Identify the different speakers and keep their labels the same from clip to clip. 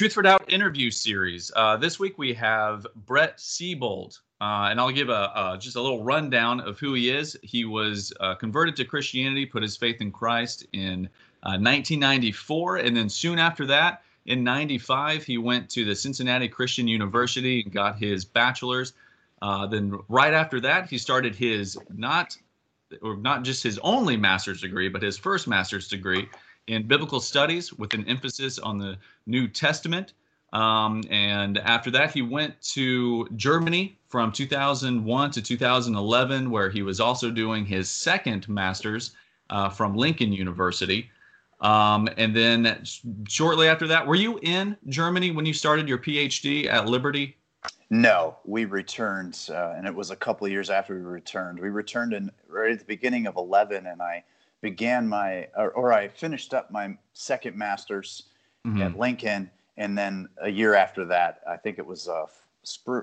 Speaker 1: Truth for Doubt interview series. Uh, this week we have Brett Seybold, uh, and I'll give a, a, just a little rundown of who he is. He was uh, converted to Christianity, put his faith in Christ in 1994, uh, and then soon after that, in 95, he went to the Cincinnati Christian University and got his bachelor's. Uh, then right after that, he started his not or not just his only master's degree, but his first master's degree in biblical studies with an emphasis on the New Testament. Um, and after that, he went to Germany from 2001 to 2011, where he was also doing his second master's uh, from Lincoln University. Um, and then shortly after that, were you in Germany when you started your PhD at Liberty?
Speaker 2: No, we returned, uh, and it was a couple of years after we returned. We returned in right at the beginning of 11, and I began my, or, or I finished up my second master's mm-hmm. at Lincoln, and then a year after that, I think it was uh,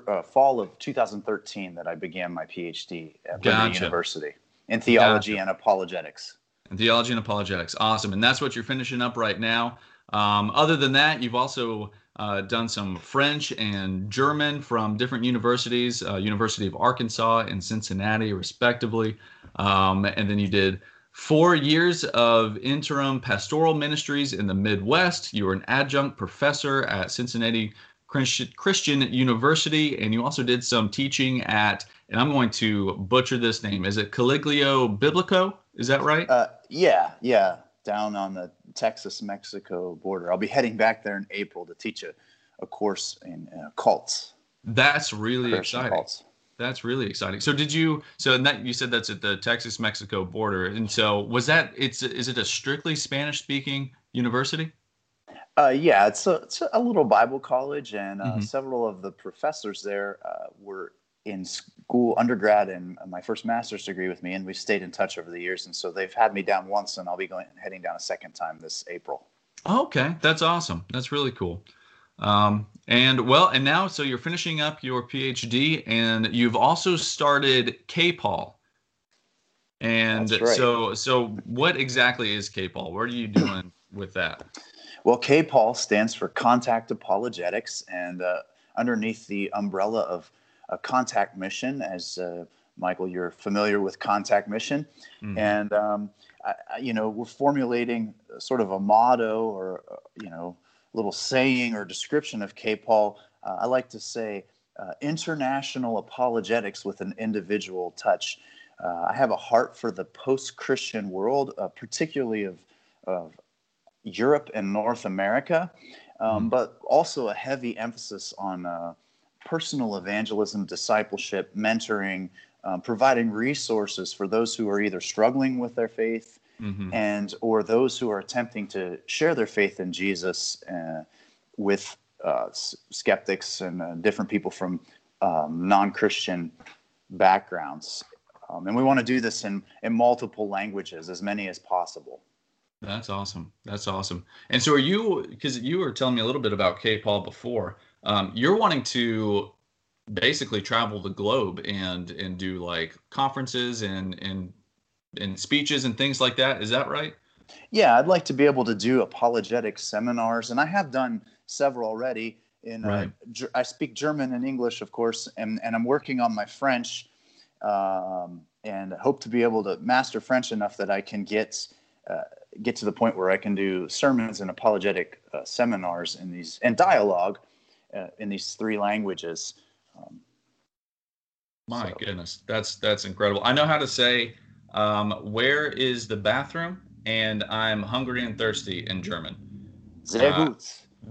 Speaker 2: uh, fall of 2013 that I began my PhD at gotcha. Liberty University in theology gotcha. and apologetics.
Speaker 1: And theology and apologetics, awesome, and that's what you're finishing up right now. Um, other than that, you've also uh, done some French and German from different universities, uh, University of Arkansas and Cincinnati, respectively. Um, and then you did four years of interim pastoral ministries in the Midwest. You were an adjunct professor at Cincinnati Christian University, and you also did some teaching at, and I'm going to butcher this name. Is it Colegio Biblico? Is that right? Uh,
Speaker 2: yeah, yeah down on the Texas Mexico border. I'll be heading back there in April to teach a, a course in uh, cults.
Speaker 1: That's really Christian exciting. Cults. That's really exciting. So did you? So and that you said that's at the Texas Mexico border, and so was that? It's is it a strictly Spanish speaking university?
Speaker 2: Uh, yeah, it's a it's a little Bible college, and uh, mm-hmm. several of the professors there uh, were in school, undergrad, and my first master's degree with me, and we've stayed in touch over the years. And so they've had me down once, and I'll be going heading down a second time this April.
Speaker 1: Okay, that's awesome. That's really cool. Um, and well, and now, so you're finishing up your PhD, and you've also started KPOL. And right. so, so what exactly is KPOL? What are you doing with that?
Speaker 2: Well, KPOL stands for Contact Apologetics, and uh, underneath the umbrella of a contact mission, as uh, Michael, you're familiar with contact mission, mm-hmm. and um, I, you know we're formulating sort of a motto or uh, you know little saying or description of KPOL. Uh, I like to say uh, international apologetics with an individual touch. Uh, I have a heart for the post-Christian world, uh, particularly of, of Europe and North America, um, mm-hmm. but also a heavy emphasis on personal evangelism, discipleship, mentoring, um, providing resources for those who are either struggling with their faith mm-hmm. and or those who are attempting to share their faith in Jesus uh, with uh, skeptics and uh, different people from um, non-Christian backgrounds. Um, and we want to do this in, in multiple languages, as many as possible.
Speaker 1: That's awesome. That's awesome. And so, are you? Because you were telling me a little bit about KPOL before um, you're wanting to basically travel the globe and and do like conferences and and and speeches and things like that. Is that right?
Speaker 2: Yeah, I'd like to be able to do apologetic seminars, and I have done several already. In uh, right. uh, I speak German and English, of course, and and I'm working on my French, um, and hope to be able to master French enough that I can get. Uh, get to the point where I can do sermons and apologetic uh, seminars in these and dialogue uh, in these three languages. Um,
Speaker 1: My so. goodness, that's that's incredible. I know how to say um, "Where is the bathroom?" and "I'm hungry and thirsty" in German.
Speaker 2: Sehr uh.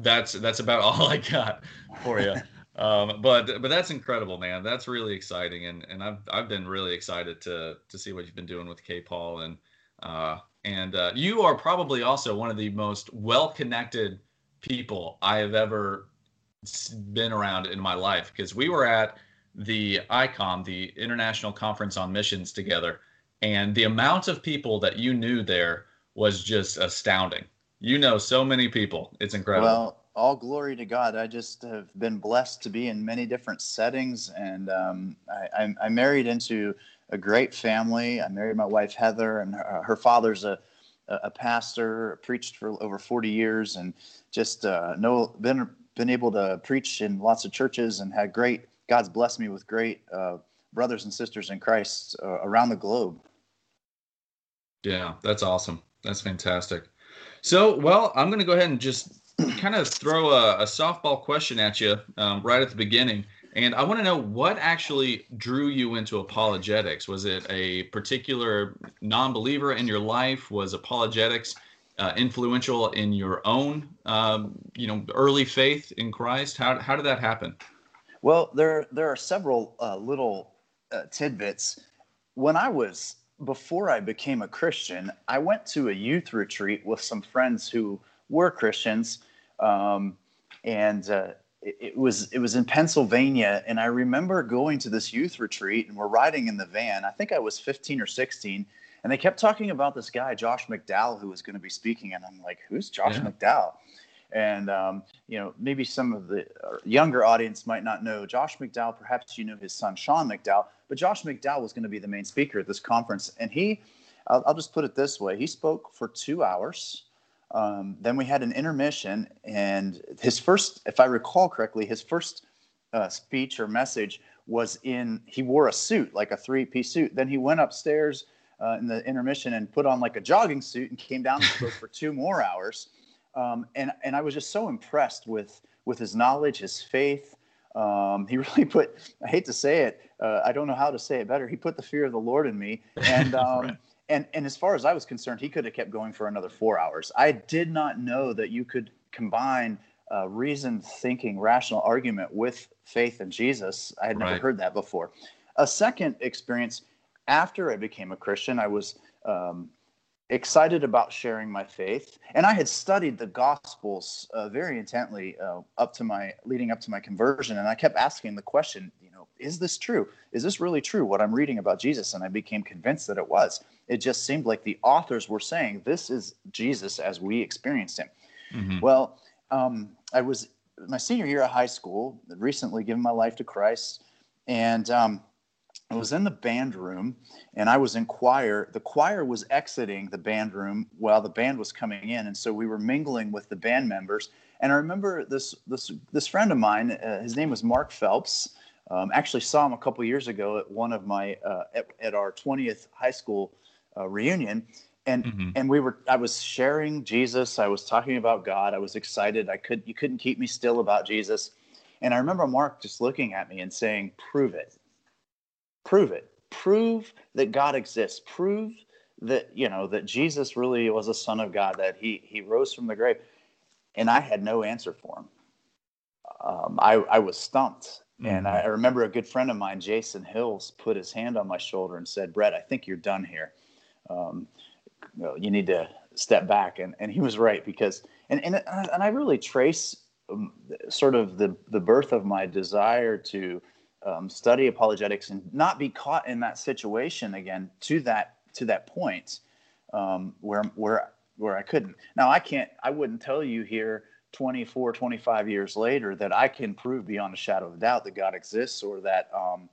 Speaker 1: That's that's about all I got for you. um, but but that's incredible, man. That's really exciting, and and I've I've been really excited to to see what you've been doing with KPOL, and uh, and uh, you are probably also one of the most well connected people I have ever been around in my life because we were at the ICOM, the International Conference on Missions, together, and the amount of people that you knew there was just astounding. You know so many people. It's incredible.
Speaker 2: Well, all glory to God. I just have been blessed to be in many different settings, and um, I, I, I, married into a great family. I married my wife Heather, and her, her father's a a pastor, preached for over 40 years, and just uh, know been been able to preach in lots of churches and had great. God's blessed me with great uh, brothers and sisters in Christ uh, around the globe.
Speaker 1: Yeah, that's awesome. That's fantastic. So, well, I'm going to go ahead and just kind of throw a, a softball question at you um, right at the beginning. And I want to know what actually drew you into apologetics. Was it a particular non believer in your life? Was apologetics uh, influential in your own, um, you know, early faith in Christ? How, how did that happen?
Speaker 2: Well, there, there are several uh, little uh, tidbits. When I was, before I became a Christian, I went to a youth retreat with some friends who were Christians. Um, and uh, it, was it was in Pennsylvania, and I remember going to this youth retreat, and we're riding in the van. I think I was 15 or 16, and they kept talking about this guy Josh McDowell who was going to be speaking, and I'm like, who's Josh yeah. McDowell? And um, you know, maybe some of the uh, younger audience might not know Josh McDowell. Perhaps you know his son Sean McDowell, but Josh McDowell was going to be the main speaker at this conference, and he, I'll, I'll just put it this way: he spoke for two hours um, then we had an intermission, and his first, if I recall correctly, his first uh, speech or message was in he wore a suit, like a three piece suit. Then he went upstairs uh, in the intermission and put on like a jogging suit and came down and spoke for two more hours. Um, and and I was just so impressed with with his knowledge, his faith. Um, he really put I hate to say it, uh, I don't know how to say it better. He put the fear of the Lord in me, and um, right and and as far as I was concerned, he could have kept going for another four hours. I did not know that you could combine uh, reasoned thinking, rational argument with faith in Jesus. I had never right. heard that before. A second experience after I became a Christian, I was um, excited about sharing my faith, and I had studied the Gospels uh, very intently uh, up to my leading up to my conversion, and I kept asking the question, you know, is this true? Is this really true, what I'm reading about Jesus? And I became convinced that it was. It just seemed like the authors were saying, this is Jesus as we experienced him. Mm-hmm. Well, um, I was my senior year of high school, recently given my life to Christ, and um, I was in the band room and I was in choir. The choir was exiting the band room while the band was coming in. And so we were mingling with the band members. And I remember this, this, this friend of mine, uh, his name was Mark Phelps. Um, actually saw him a couple years ago at one of my uh, at, at, our 20th high school uh, reunion, and mm-hmm. and we were I was sharing Jesus. I was talking about God. I was excited. I could you couldn't keep me still about Jesus, and I remember Mark just looking at me and saying, "Prove it, prove it, prove that God exists, prove that you know that Jesus really was a son of God, that he he rose from the grave." And I had no answer for him. Um, I, I was stumped Mm-hmm. And I, remember a good friend of mine, Jason Hills, put his hand on my shoulder and said, Brett, I think you're done here. Um, you, know, you need to step back. And, and he was right because, and, and, and I really trace um, sort of the, the birth of my desire to um, study apologetics and not be caught in that situation again to that, to that point um, where, where, where I couldn't. Now I can't, I wouldn't tell you here 24, 25 years later that I can prove beyond a shadow of doubt that God exists or that um,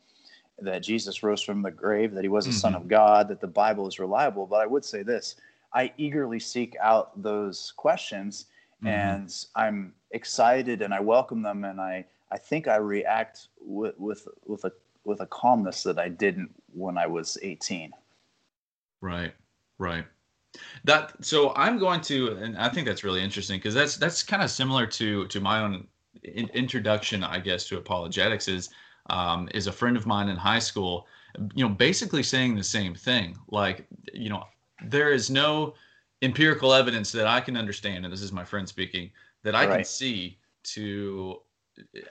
Speaker 2: that Jesus rose from the grave, that he was the mm-hmm. Son of God, that the Bible is reliable. But I would say this I eagerly seek out those questions mm-hmm. and I'm excited and I welcome them and I, I think I react with, with, with, a, with a calmness that I didn't when I was 18.
Speaker 1: Right, right. That so I'm going to, and I think that's really interesting because that's that's kind of similar to to my own in, introduction, I guess, to apologetics. Is um, is a friend of mine in high school, you know, basically saying the same thing. Like, you know, there is no empirical evidence that I can understand, and this is my friend speaking, that I right. can see to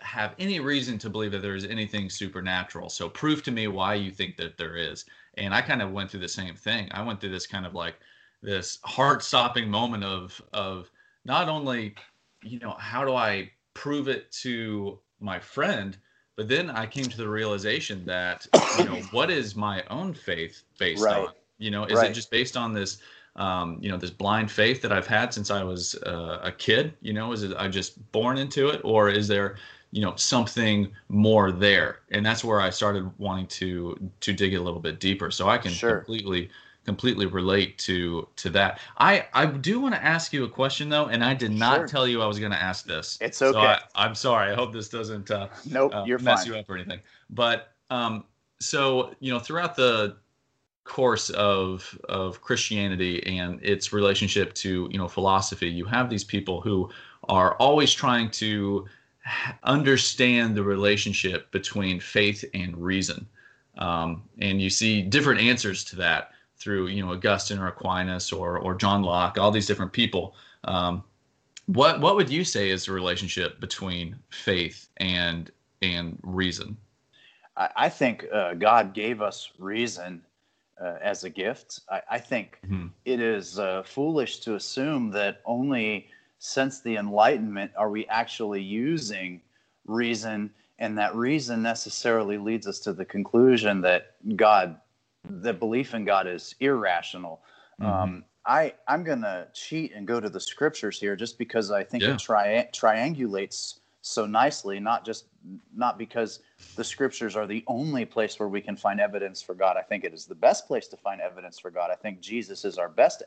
Speaker 1: have any reason to believe that there is anything supernatural. So prove to me why you think that there is. And I kind of went through the same thing. I went through this kind of like this heart-stopping moment of of not only you know how do I prove it to my friend, but then I came to the realization that you know what is my own faith based right. on? You know, is right. it just based on this? Um, you know, this blind faith that I've had since I was uh, a kid. You know, is it I just born into it, or is there you know something more there? And that's where I started wanting to to dig a little bit deeper, so I can sure. completely completely relate to to that. I I do want to ask you a question though, and I did not sure. tell you I was going to ask this.
Speaker 2: It's okay.
Speaker 1: So I, am sorry. I hope this doesn't uh,
Speaker 2: nope,
Speaker 1: uh,
Speaker 2: you're
Speaker 1: mess
Speaker 2: fine.
Speaker 1: you up or anything. But um, so you know, throughout the course of of Christianity and its relationship to you know philosophy, you have these people who are always trying to understand the relationship between faith and reason. Um, and you see different answers to that through, you know, Augustine or Aquinas or, or John Locke, all these different people. Um, what what would you say is the relationship between faith and and reason?
Speaker 2: I, think uh, God gave us reason uh, as a gift. I, I think mm-hmm. it is uh, foolish to assume that only since the Enlightenment are we actually using reason, and that reason necessarily leads us to the conclusion that God, the belief in God is irrational. Mm-hmm. Um, I I'm gonna cheat and go to the scriptures here just because I think yeah. it tri- triangulates so nicely. Not just not because the scriptures are the only place where we can find evidence for God. I think it is the best place to find evidence for God. I think Jesus is our best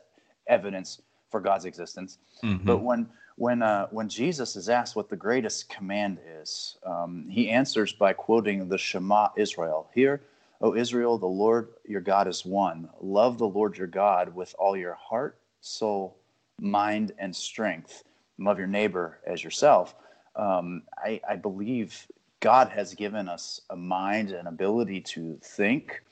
Speaker 2: evidence for God's existence. Mm-hmm. But when when uh, when Jesus is asked what the greatest command is, um, he answers by quoting the Shema Israel. Here, O Israel, the Lord your God is one. Love the Lord your God with all your heart, soul, mind, and strength. Love your neighbor as yourself. Um, I, I believe God has given us a mind and ability to think.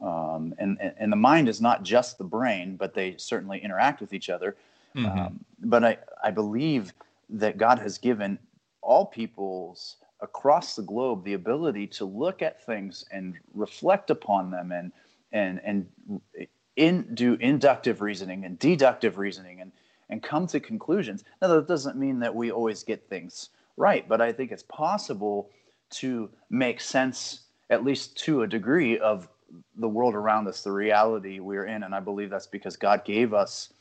Speaker 2: Um, and, and the mind is not just the brain, but they certainly interact with each other. Mm-hmm. Um, but I, I believe that God has given all peoples across the globe the ability to look at things and reflect upon them and and and in, do inductive reasoning and deductive reasoning and and come to conclusions. Now that doesn't mean that we always get things right, but I think it's possible to make sense at least to a degree of the world around us, the reality we're in, and I believe that's because God gave us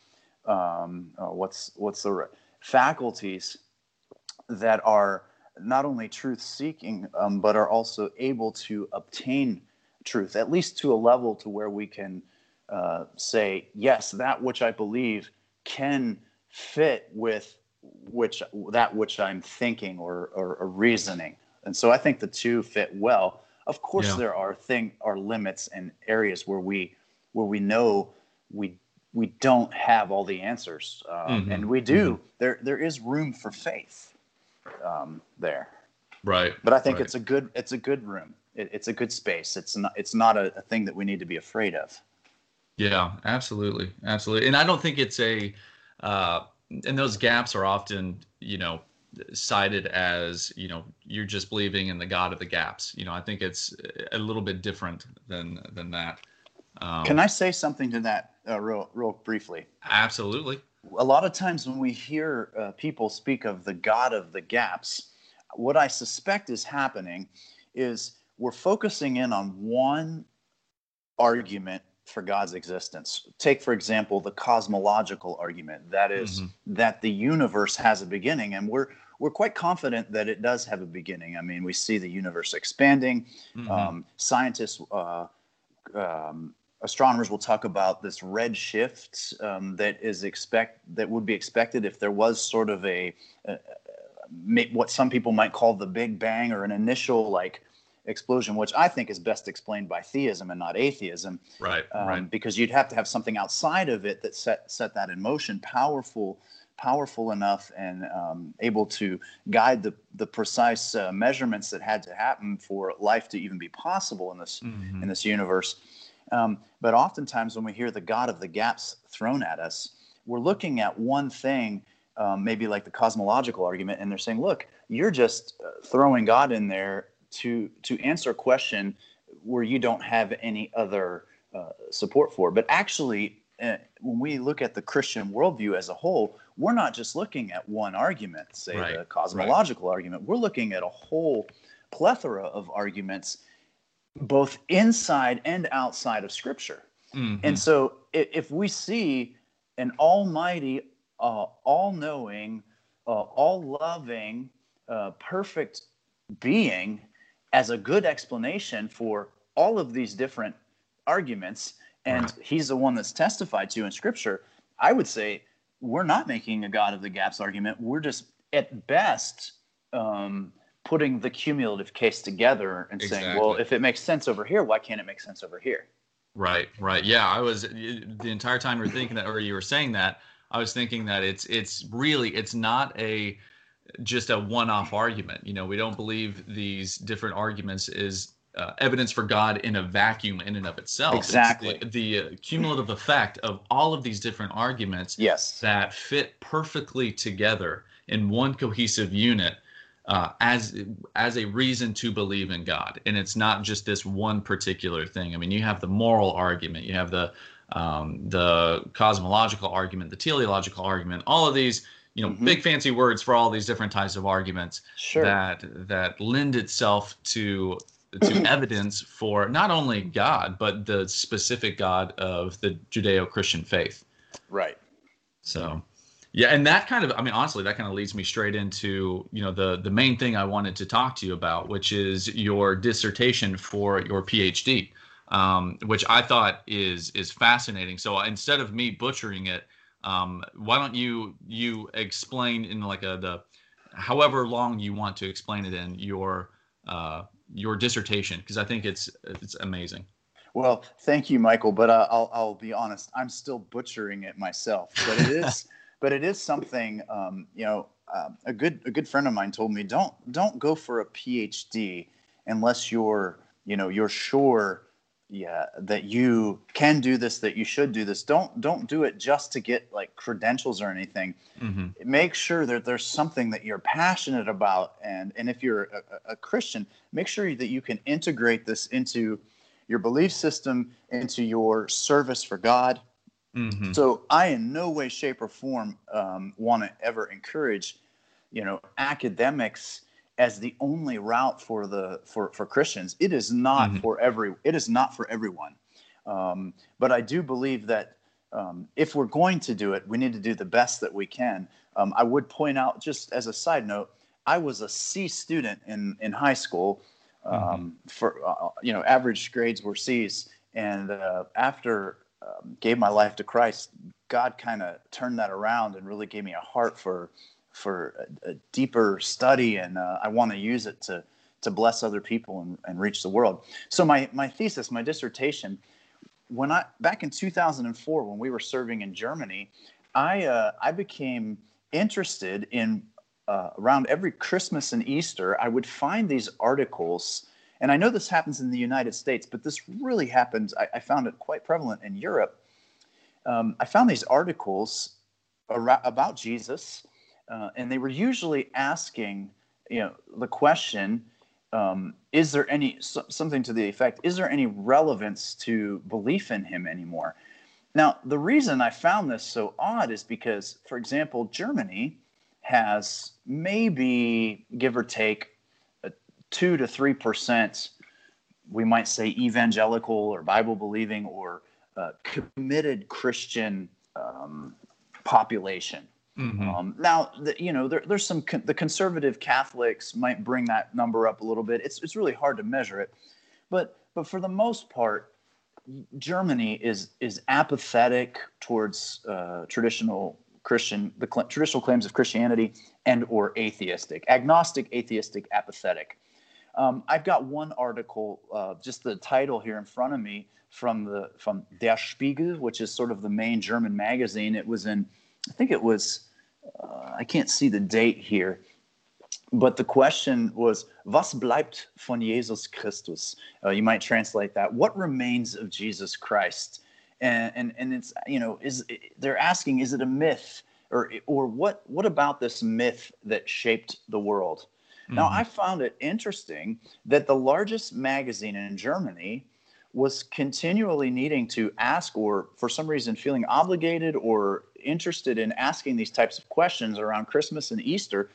Speaker 2: um, uh, what's what's the faculties that are not only truth seeking um, but are also able to obtain truth at least to a level to where we can uh, say yes that which i believe can fit with which that which i'm thinking or, or, or reasoning and so i think the two fit well of course yeah. there are thing are limits and areas where we where we know we we don't have all the answers, um, mm-hmm. and we do. Mm-hmm. There there is room for faith um, there.
Speaker 1: Right.
Speaker 2: But I think
Speaker 1: right.
Speaker 2: it's a good it's a good room. It, it's a good space. It's not it's not a, a, thing that we need to be afraid of.
Speaker 1: Yeah, absolutely, absolutely. And I don't think it's a. Uh, and those gaps are often, you know, cited as you know you're just believing in the god of the gaps you know i think it's a little bit different than than that
Speaker 2: um, Can I say something to that uh, real, real briefly?
Speaker 1: Absolutely.
Speaker 2: A lot of times when we hear uh, people speak of the God of the gaps, what I suspect is happening is we're focusing in on one argument for God's existence. Take, for example, the cosmological argument that is, mm-hmm. that the universe has a beginning, and we're we're quite confident that it does have a beginning. I mean, we see the universe expanding. Mm-hmm. Um, scientists uh, um, astronomers will talk about this red shift um, that is expect that would be expected if there was sort of a, a, a, what some people might call the Big Bang or an initial like explosion, which I think is best explained by theism and not atheism.
Speaker 1: Right. Um, right.
Speaker 2: Because you'd have to have something outside of it that set set that in motion, powerful. Powerful enough and um, able to guide the the precise uh, measurements that had to happen for life to even be possible in this mm-hmm. in this universe. Um, but oftentimes, when we hear the God of the gaps thrown at us, we're looking at one thing, um, maybe like the cosmological argument, and they're saying, "Look, you're just uh, throwing God in there to to answer a question where you don't have any other uh, support for." But actually, uh, when we look at the Christian worldview as a whole, we're not just looking at one argument, say right. the cosmological right. argument. We're looking at a whole plethora of arguments both inside and outside of Scripture. Mm-hmm. And so if we see an almighty, uh, all knowing, uh, all loving, uh, perfect being as a good explanation for all of these different arguments, and right. he's the one that's testified to in Scripture. I would say we're not making a God of the gaps argument. We're just at best um, putting the cumulative case together and exactly. saying, well, if it makes sense over here, why can't it make sense over here?
Speaker 1: Right, right. Yeah, I was the entire time you were thinking that, or you were saying that, I was thinking that it's it's really it's not a just a one-off argument. You know, we don't believe these different arguments is uh, evidence for God in a vacuum in and of itself.
Speaker 2: Exactly.
Speaker 1: It's the, the uh, cumulative effect of all of these different arguments
Speaker 2: yes.
Speaker 1: that fit perfectly together in one cohesive unit uh, as as a reason to believe in God. And it's not just this one particular thing. I mean, you have the moral argument, you have the um, the cosmological argument, the teleological argument, all of these you know mm-hmm. big fancy words for all these different types of arguments
Speaker 2: sure.
Speaker 1: that that lend itself to to evidence for not only God but the specific God of the Judeo-Christian faith.
Speaker 2: Right.
Speaker 1: So, yeah, and that kind of I mean honestly that kind of leads me straight into, you know, the the main thing I wanted to talk to you about, which is your dissertation for your PhD. Um, which I thought is is fascinating. So instead of me butchering it, um, why don't you you explain in like a the however long you want to explain it in your uh, your dissertation because I think it's it's amazing.
Speaker 2: Well, thank you, Michael. But uh, I'll I'll be honest, I'm still butchering it myself. But it is but it is something. Um, you know, uh, a good a good friend of mine told me don't don't go for a PhD unless you're you know you're sure yeah that you can do this that you should do this don't don't do it just to get like credentials or anything mm-hmm. make sure that there's something that you're passionate about and and if you're a, a, christian make sure that you can integrate this into your belief system into your service for god mm-hmm. so i in no way shape or form um, want to ever encourage you know academics as the only route for the for for Christians. It is not mm-hmm. for every. It is not for everyone. Um, but I do believe that um, if we're going to do it, we need to do the best that we can. Um, I would point out, just as a side note, I was a C student in in high school. Mm-hmm. Um, for uh, you know, average grades were C's, and uh, after um, gave my life to Christ, God kind of turned that around and really gave me a heart for for a, a deeper study, and uh, I want to use it to to bless other people and, and reach the world. So my my thesis, my dissertation, when I back in 2004 when we were serving in Germany, I uh, I became interested in uh, around every Christmas and Easter, I would find these articles. And I know this happens in the United States, but this really happens. I, I found it quite prevalent in Europe. Um, I found these articles about Jesus uh, and they were usually asking, you know, the question, um, is there any something to the effect, is there any relevance to belief in him anymore? Now, the reason I found this so odd is because, for example, Germany has maybe give or take a two to three percent, we might say evangelical or Bible believing or uh, committed Christian um, population. Mm-hmm. Um, now, the, you know, there, there's some con- the conservative Catholics might bring that number up a little bit. It's it's really hard to measure it, but but for the most part, Germany is is apathetic towards uh, traditional Christian the cl- traditional claims of Christianity and or atheistic, agnostic, atheistic, apathetic. Um, I've got one article, uh, just the title here in front of me from the from Der Spiegel, which is sort of the main German magazine. It was in, I think it was uh, I can't see the date here, but the question was, was bleibt von Jesus Christus? Uh, you might translate that. What remains of Jesus Christ? And, and, and it's, you know, is they're asking, is it a myth? Or, or what, what about this myth that shaped the world? Mm-hmm. Now, I found it interesting that the largest magazine in Germany was continually needing to ask, or for some reason feeling obligated or interested in asking these types of questions around Christmas and Easter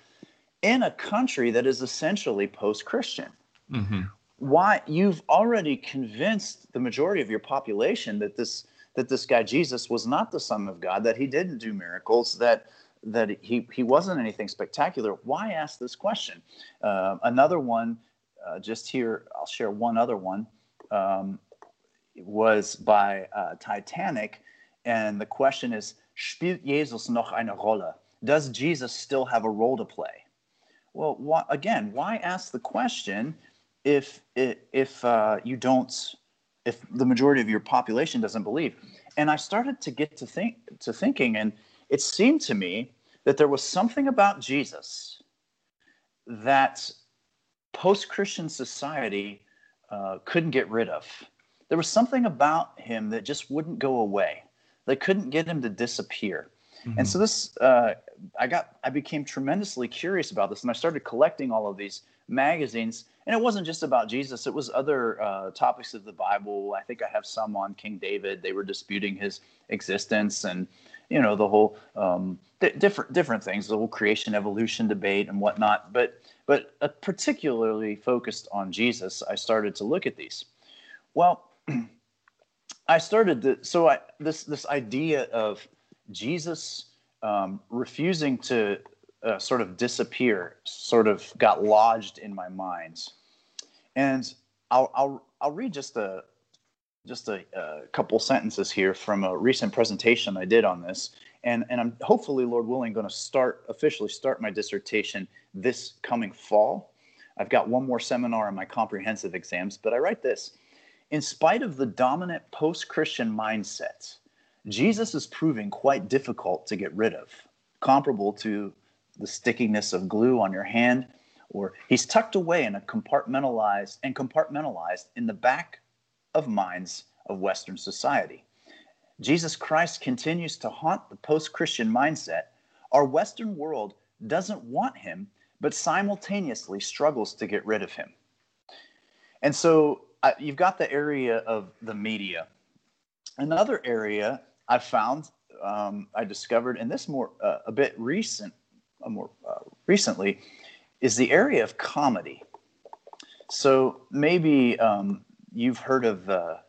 Speaker 2: in a country that is essentially post Christian. Mm-hmm. Why you've already convinced the majority of your population that this that this guy Jesus was not the Son of God, that he didn't do miracles, that that he he wasn't anything spectacular. Why ask this question? Uh, another one, uh, just here, I'll share one other one. Um, was by uh, Titanic, and the question is, spielt Jesus noch eine Rolle? Does Jesus still have a role to play? Well, why, again, why ask the question if if uh, you don't, if the majority of your population doesn't believe? And I started to get to think to thinking, and it seemed to me that there was something about Jesus that post-Christian society uh, couldn't get rid of. There was something about him that just wouldn't go away. They couldn't get him to disappear. Mm-hmm. And so this, uh, I got, I became tremendously curious about this, and I started collecting all of these magazines. And it wasn't just about Jesus; it was other uh, topics of the Bible. I think I have some on King David. They were disputing his existence, and you know the whole um, th- different different things, the whole creation evolution debate and whatnot. But but uh, particularly focused on Jesus, I started to look at these. Well, I started to, so I, this this idea of Jesus um, refusing to uh, sort of disappear sort of got lodged in my mind. And I'll, I'll, I'll read just a, just a, a, couple sentences here from a recent presentation I did on this. And, and I'm hopefully, Lord willing, going to start officially start my dissertation this coming fall. I've got one more seminar in my comprehensive exams, but I write this. In spite of the dominant post Christian mindset, Jesus is proving quite difficult to get rid of, comparable to the stickiness of glue on your hand, or he's tucked away in a compartmentalized and compartmentalized in the back of minds of Western society. Jesus Christ continues to haunt the post Christian mindset. Our Western world doesn't want him, but simultaneously struggles to get rid of him. And so uh, you've got the area of the media. Another area I found, um, I discovered, and this more uh, a bit recent, uh, more uh, recently, is the area of comedy. So maybe um, you've heard of the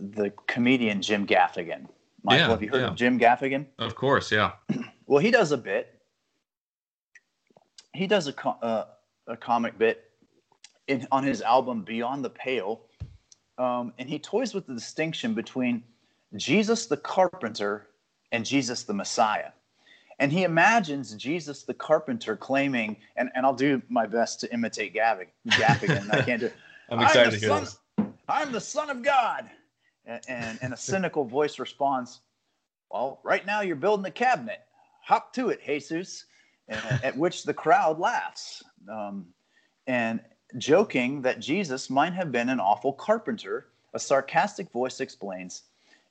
Speaker 2: the comedian Jim Gaffigan. Michael, yeah, have you heard yeah. of Jim Gaffigan?
Speaker 1: Of course, yeah.
Speaker 2: well, he does a bit. He does a, uh, a comic bit in, on his album Beyond the Pale, um, and he toys with the distinction between Jesus the carpenter and Jesus the Messiah. And he imagines Jesus the carpenter claiming, and, and I'll do my best to imitate Gavin, Gaffigan. I can't do
Speaker 1: I'm excited I'm to hear son, this.
Speaker 2: I'm the Son of God. And, and, and a cynical voice responds, Well, right now you're building a cabinet. Hop to it, Jesus. at which the crowd laughs. Um, and joking that Jesus might have been an awful carpenter, a sarcastic voice explains,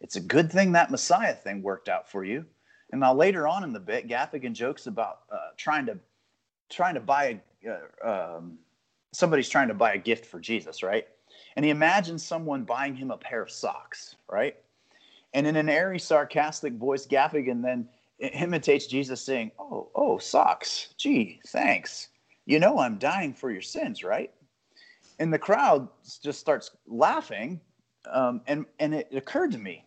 Speaker 2: it's a good thing that Messiah thing worked out for you. And now later on in the bit, Gaffigan jokes about uh, trying to trying to buy a, uh, um, somebody's trying to buy a gift for Jesus, right? And he imagines someone buying him a pair of socks, right? And in an airy, sarcastic voice, Gaffigan then imitates Jesus saying, "Oh, oh, socks. Gee, thanks. You know I'm dying for your sins, right?" And the crowd just starts laughing, um, and and it occurred to me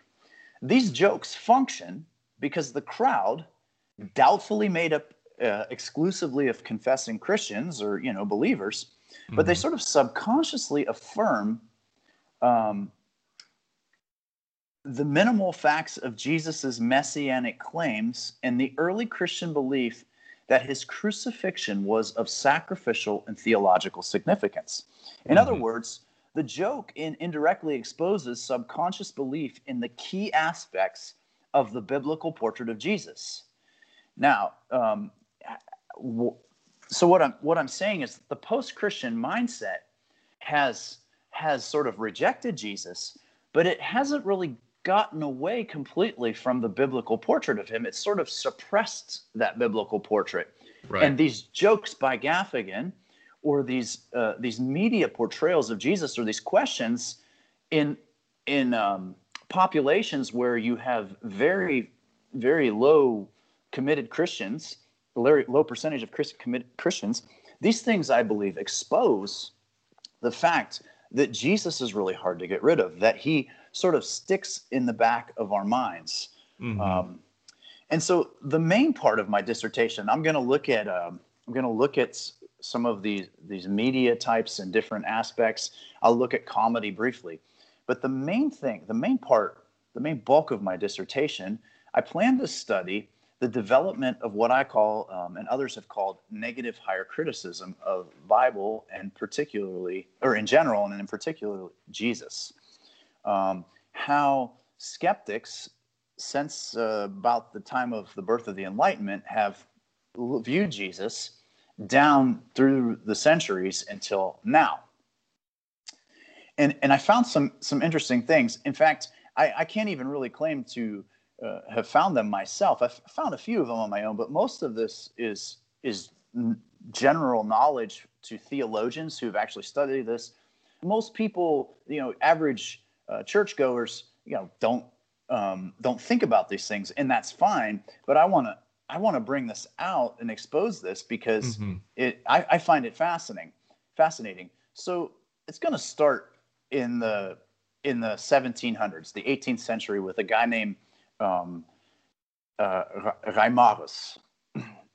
Speaker 2: these jokes function because the crowd, doubtfully made up uh, exclusively of confessing Christians or you know believers, mm-hmm. but they mm-hmm. sort of subconsciously affirm um, the minimal facts of Jesus's messianic claims and the early Christian belief that his crucifixion was of sacrificial and theological significance. In mm-hmm. other words, the joke in indirectly exposes subconscious belief in the key aspects of the biblical portrait of Jesus. Now, um, so what I'm what I'm saying is the post-Christian mindset has has sort of rejected Jesus, but it hasn't really gotten away completely from the biblical portrait of him. It sort of suppressed that biblical portrait. Right. And these jokes by Gaffigan or these uh, these media portrayals of Jesus or these questions in in um, populations where you have very very low committed Christians, very low percentage of Christ, committed Christians. These things, I believe, expose the fact that Jesus is really hard to get rid of. That he sort of sticks in the back of our minds. Mm-hmm. Um, and so, the main part of my dissertation, I'm going to look at um, I'm going to look at some of these these media types and different aspects. I'll look at comedy briefly, But the main thing, the main part, the main bulk of my dissertation, I plan to study the development of what I call, um, and others have called, negative higher criticism of Bible and particularly, or in general, and in particular, Jesus. Um, how skeptics, since uh, about the time of the birth of the Enlightenment, have viewed Jesus down through the centuries until now. And, and I found some, some interesting things. In fact, I, I can't even really claim to uh, have found them myself. I've found a few of them on my own, but most of this is is general knowledge to theologians who've actually studied this. Most people, you know, average uh, churchgoers, you know, don't um, don't think about these things, and that's fine. But I want to I want to bring this out and expose this because mm-hmm. it I, I find it fascinating. Fascinating. So it's going to start in the in the 1700s, the 18th century, with a guy named um, uh, Reimarus.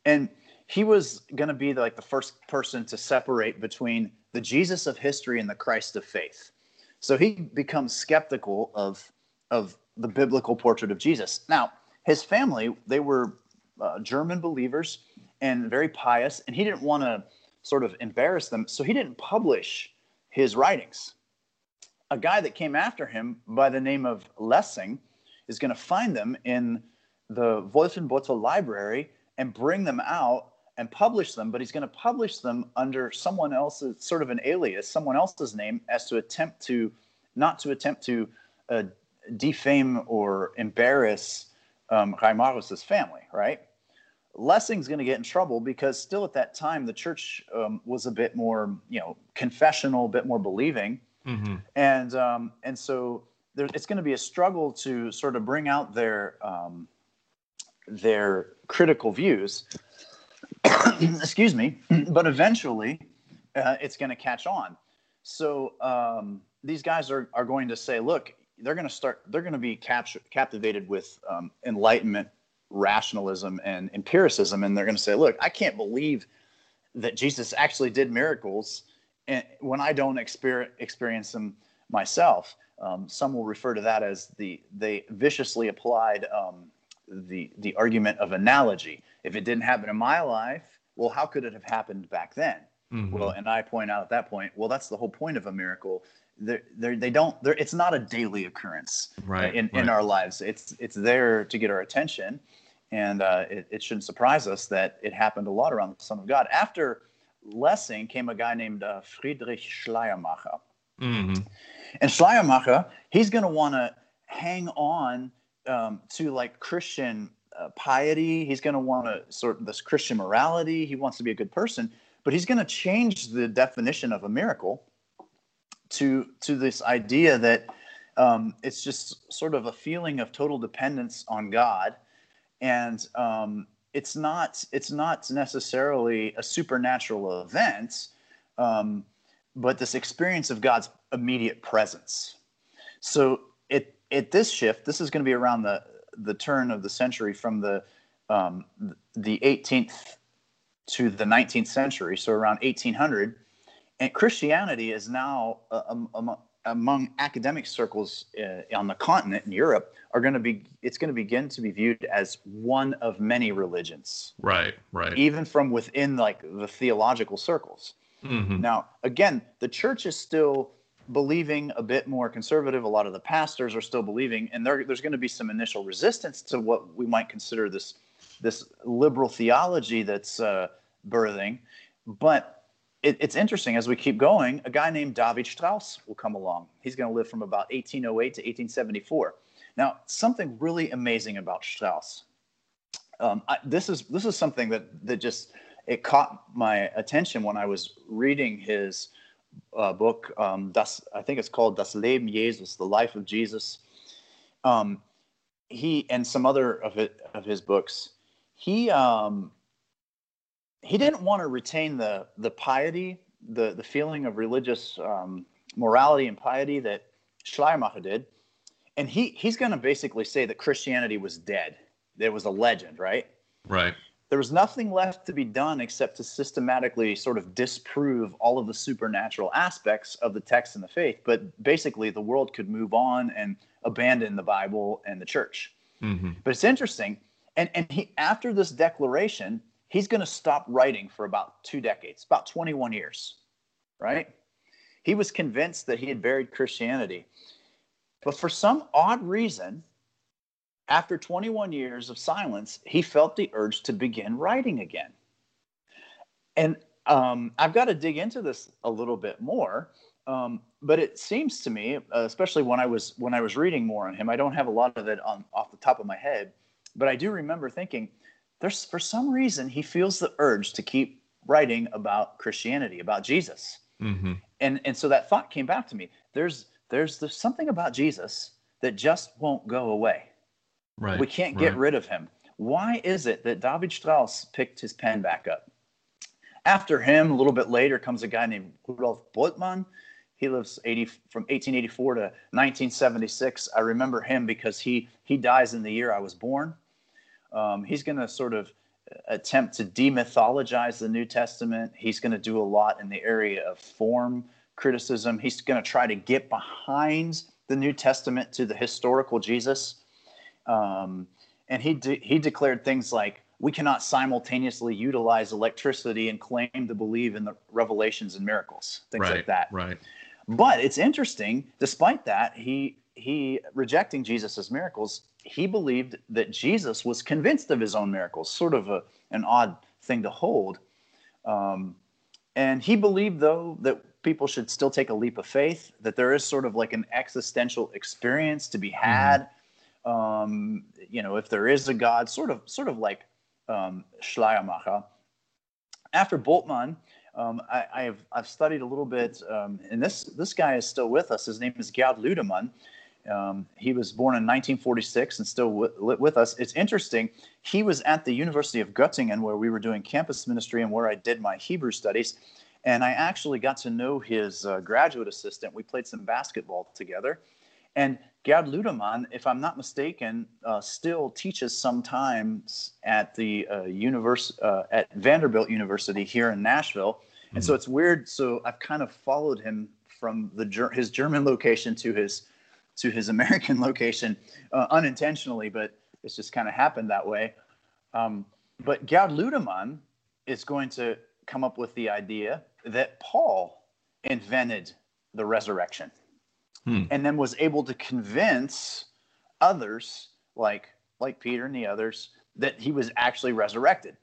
Speaker 2: And he was going to be the, like the first person to separate between the Jesus of history and the Christ of faith. So he becomes skeptical of, of the biblical portrait of Jesus. Now, his family, they were uh, German believers and very pious, and he didn't want to sort of embarrass them, so he didn't publish his writings. A guy that came after him by the name of Lessing is going to find them in the Wolfenbüttel library and bring them out and publish them, but he's going to publish them under someone else's sort of an alias, someone else's name, as to attempt to not to attempt to uh, defame or embarrass um, family, right? Lessing's going to get in trouble because still at that time the church um, was a bit more, you know, confessional, a bit more believing, mm-hmm. and um, and so there, it's going to be a struggle to sort of bring out their um, their critical views. Excuse me, but eventually, uh, it's going to catch on. So um, these guys are are going to say, look, they're going to start. They're going to be captured, captivated with um, enlightenment, rationalism, and empiricism, and they're going to say, look, I can't believe that Jesus actually did miracles, and when I don't experience experience them myself. Um, some will refer to that as the they viciously applied um, the the argument of analogy. If it didn't happen in my life, well, how could it have happened back then? Mm-hmm. Well, and I point out at that point, well, that's the whole point of a miracle. They're, they're, they don't. They're, it's not a daily occurrence right, in, right. in our lives. It's it's there to get our attention, and uh, it, it shouldn't surprise us that it happened a lot around the Son of God. After Lessing came a guy named uh, Friedrich Schleiermacher. Mm-hmm. And Schleiermacher, he's going to want to hang on um, to like Christian uh, piety. He's going to want to sort of this Christian morality. He wants to be a good person, but he's going to change the definition of a miracle to to this idea that um, it's just sort of a feeling of total dependence on God, and um, it's not it's not necessarily a supernatural event. Um, but this experience of God's immediate presence. So it at this shift, this is going to be around the the turn of the century from the um, the 18th to the 19th century, so around 1800, and Christianity is now uh, um, among academic circles uh, on the continent in Europe are going to be it's going to begin to be viewed as one of many religions.
Speaker 1: Right, right.
Speaker 2: Even from within like the theological circles. Mm-hmm. Now, again, the church is still believing a bit more conservative. A lot of the pastors are still believing, and there, there's going to be some initial resistance to what we might consider this this liberal theology that's uh, birthing. But it, it's interesting as we keep going. A guy named David Strauss will come along. He's going to live from about 1808 to 1874. Now, something really amazing about Strauss. Um, I, this is this is something that that just it caught my attention when I was reading his uh, book. Um, das, I think it's called Das Leben Jesus, The Life of Jesus. Um, he and some other of it of his books. He um, he didn't want to retain the the piety, the the feeling of religious um, morality and piety that Schleiermacher did, and he he's going to basically say that Christianity was dead. There was a legend, right?
Speaker 1: Right
Speaker 2: there was nothing left to be done except to systematically sort of disprove all of the supernatural aspects of the text and the faith. But basically, the world could move on and abandon the Bible and the church. Mm-hmm. But it's interesting. And, and he, after this declaration, he's going to stop writing for about two decades, about 21 years, right? He was convinced that he had buried Christianity. But for some odd reason, after 21 years of silence, he felt the urge to begin writing again. And um, I've got to dig into this a little bit more. Um, but it seems to me, especially when I was when I was reading more on him, I don't have a lot of it on off the top of my head, but I do remember thinking, there's for some reason he feels the urge to keep writing about Christianity, about Jesus. Mm-hmm. And and so that thought came back to me. There's there's there's something about Jesus that just won't go away. Right. We can't get right. rid of him. Why is it that David Strauss picked his pen back up? After him, a little bit later, comes a guy named Rudolf Bultmann. He lives 80 from 1884 to 1976. I remember him because he he dies in the year I was born. Um, he's going to sort of attempt to demythologize the New Testament. He's going to do a lot in the area of form criticism. He's going to try to get behind the New Testament to the historical Jesus. Um, and he, de- he declared things like, we cannot simultaneously utilize electricity and claim to believe in the revelations and miracles, things
Speaker 1: right,
Speaker 2: like that.
Speaker 1: Right.
Speaker 2: But it's interesting, despite that, he he rejecting Jesus' miracles, he believed that Jesus was convinced of his own miracles, sort of a, an odd thing to hold. Um, and he believed, though, that people should still take a leap of faith, that there is sort of like an existential experience to be mm-hmm. had. Um, you know, if there is a God, sort of, sort of like um, Schleiermacher. After Bultmann, um, I, have I've studied a little bit, um, and this this guy is still with us. His name is Gerd Ludemann. Um, he was born in 1946 and still w- with us. It's interesting. He was at the University of Göttingen where we were doing campus ministry and where I did my Hebrew studies. And I actually got to know his uh, graduate assistant. We played some basketball together. And Gerd Ludemann, if I'm not mistaken, uh, still teaches sometimes at the uh, universe uh, at Vanderbilt University here in Nashville. Mm-hmm. And so mm-hmm. it's weird. So I've kind of followed him from the his German location to his to his American location uh, unintentionally, but it's just kind of happened that way. Um, but Gerd Ludemann is going to come up with the idea that Paul invented the resurrection hmm. and then was able to convince others like like Peter and the others that he was actually resurrected.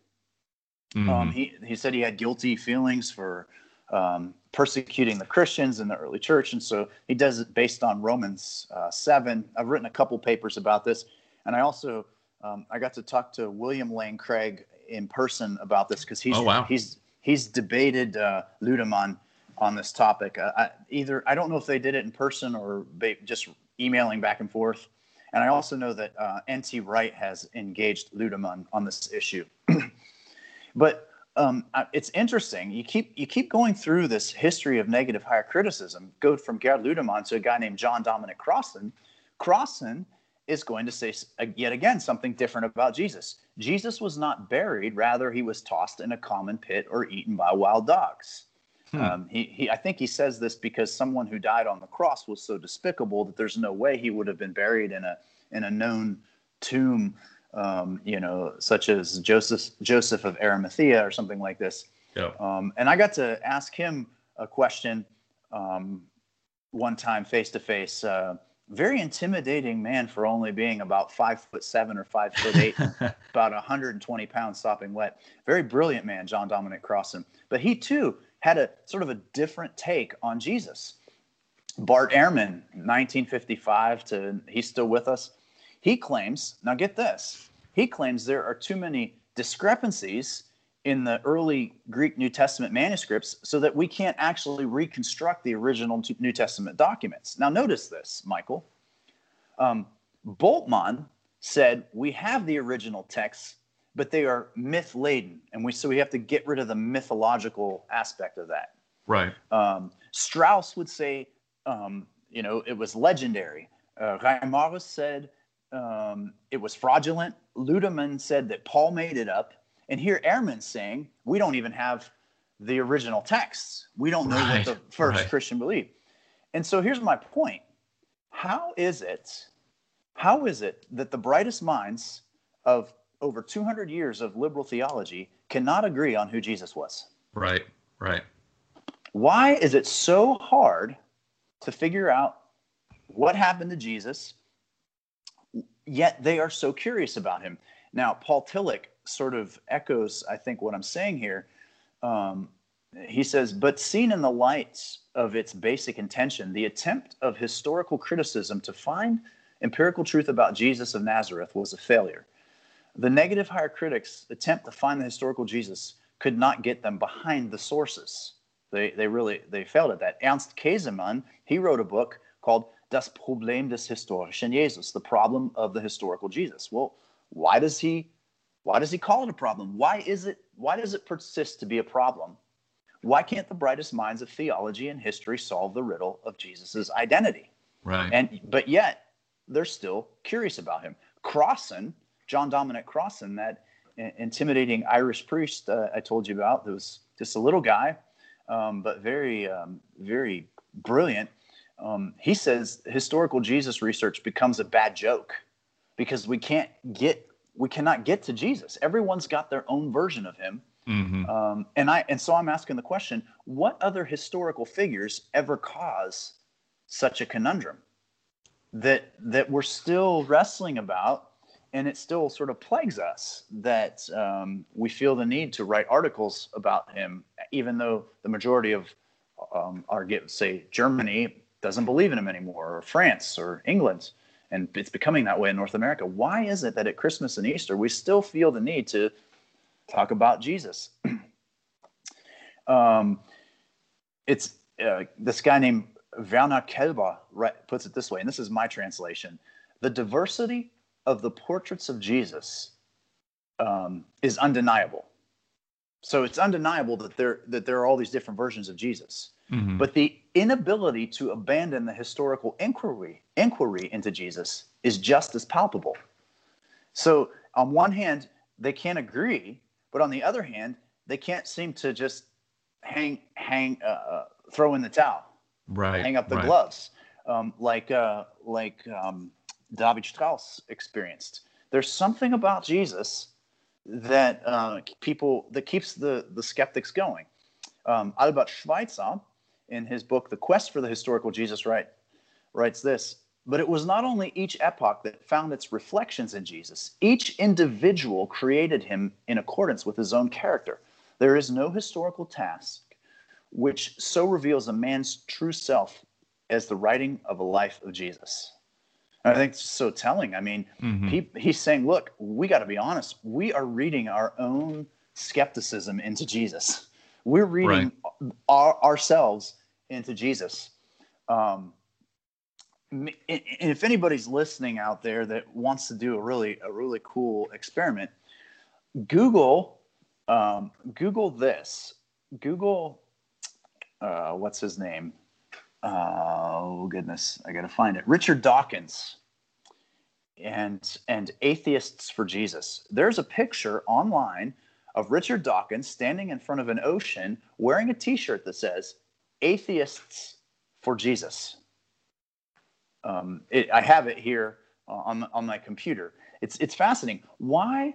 Speaker 2: Mm-hmm. Um, he, he said he had guilty feelings for um, persecuting the Christians in the early church. And so he does it based on Romans uh, 7. I've written a couple papers about this. And I also, um, I got to talk to William Lane Craig in person about this because he's, oh, wow. he's, he's debated uh, Ludemann on this topic. Uh, I, either, I don't know if they did it in person or they just emailing back and forth. And I also know that uh, N.T. Wright has engaged Ludemann on this issue. but um, it's interesting. You keep you keep going through this history of negative higher criticism. Go from Gerd Ludemann to a guy named John Dominic Crossan. Crossan is going to say yet again something different about Jesus. Jesus was not buried; rather, he was tossed in a common pit or eaten by wild dogs. Hmm. Um, he, he, I think he says this because someone who died on the cross was so despicable that there's no way he would have been buried in a in a known tomb um, you know, such as Joseph Joseph of Arimathea or something like this. Yeah. Um, and I got to ask him a question um, one time face to face. Very intimidating man for only being about five foot seven or five foot eight, about 120 pounds sopping wet. Very brilliant man, John Dominic Crossan. But he too had a sort of a different take on Jesus. Bart Ehrman, 1955 to he's still with us. He claims, now get this, he claims there are too many discrepancies in the early Greek New Testament manuscripts so that we can't actually reconstruct the original New Testament documents. Now, notice this, Michael. Um, Bultmann said we have the original texts, but they are myth laden, and we so we have to get rid of the mythological aspect of that.
Speaker 1: Right.
Speaker 2: Um, Strauss would say, um, you know, it was legendary. Uh, Reimarus said um, it was fraudulent. Ludemann said that Paul made it up, And here Ehrman's saying we don't even have the original texts. We don't know
Speaker 1: Right,
Speaker 2: what the first
Speaker 1: right.
Speaker 2: Christian believed. And so here's my point. How is it how is it that the brightest minds of over 200 years of liberal theology cannot agree on who Jesus was?
Speaker 1: Right. Right.
Speaker 2: Why is it so hard to figure out what happened to Jesus, yet they are so curious about him? Now, Paul Tillich sort of echoes, I think, what I'm saying here. Um, he says, but seen in the lights of its basic intention, the attempt of historical criticism to find empirical truth about Jesus of Nazareth was a failure. The negative higher critics' attempt to find the historical Jesus could not get them behind the sources. They, they really they failed at that. Ernst Käsemann, he wrote a book called Das Problem des historischen Jesus, the problem of the historical Jesus. Well, why does he why does he call it a problem? Why is it why does it persist to be a problem? Why can't the brightest minds of theology and history solve the riddle of Jesus' identity?
Speaker 1: Right.
Speaker 2: And but yet they're still curious about him. Crossan, John Dominic Crossan, that intimidating Irish priest uh, I told you about, that was just a little guy, um, but very, um, very brilliant. Um, he says historical Jesus research becomes a bad joke because we can't get, we cannot get to Jesus. Everyone's got their own version of him.
Speaker 1: hmm
Speaker 2: Um, and I and so I'm asking the question: What other historical figures ever cause such a conundrum that that we're still wrestling about, and it still sort of plagues us that um, we feel the need to write articles about him, even though the majority of um, our say Germany doesn't believe in him anymore, or France or England, and it's becoming that way in North America. Why is it that at Christmas and Easter we still feel the need to talk about Jesus. um, it's uh, this guy named Werner Kelber puts it this way, and this is my translation: the diversity of the portraits of Jesus um, is undeniable. So it's undeniable that there that there are all these different versions of Jesus,
Speaker 1: hmm
Speaker 2: but the inability to abandon the historical inquiry inquiry into Jesus is just as palpable. So on one hand, they can't agree, but on the other hand, they can't seem to just hang hang uh, uh, throw in the towel,
Speaker 1: right.
Speaker 2: hang up the
Speaker 1: right.
Speaker 2: gloves, um, like uh, like um, David Strauss experienced. There's something about Jesus that uh, people that keeps the the skeptics going. Um, Albert Schweitzer, in his book *The Quest for the Historical Jesus*, write, writes this. But it was not only each epoch that found its reflections in Jesus. Each individual created him in accordance with his own character. There is no historical task which so reveals a man's true self as the writing of a life of Jesus. I think it's so telling. I mean,
Speaker 1: Mhm.
Speaker 2: he, he's saying, look, we got to be honest. We are reading our own skepticism into Jesus. We're reading our, ourselves into Jesus. Um, and if anybody's listening out there that wants to do a really a really cool experiment, Google um, Google this. Google uh, what's his name? Oh goodness, I gotta find it. Richard Dawkins and and atheists for Jesus. There's a picture online of Richard Dawkins standing in front of an ocean wearing a T-shirt that says "Atheists for Jesus." Um, it, I have it here uh, on on my computer. It's it's fascinating. Why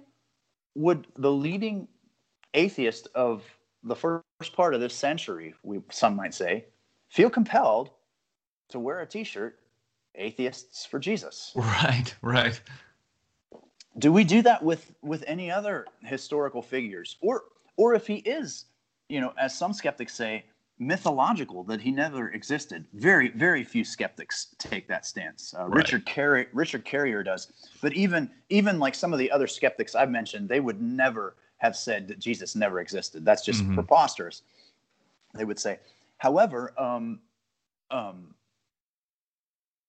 Speaker 2: would the leading atheist of the first part of this century, we some might say, feel compelled to wear a T-shirt "Atheists for Jesus"?
Speaker 1: Right. Right.
Speaker 2: do we do that with with any other historical figures or or if he is you know as some skeptics say mythological that he never existed very very few skeptics take that stance uh,
Speaker 1: Right.
Speaker 2: richard carrier richard carrier does but even even like some of the other skeptics i've mentioned they would never have said that jesus never existed that's just
Speaker 1: Mhm.
Speaker 2: preposterous they would say however um um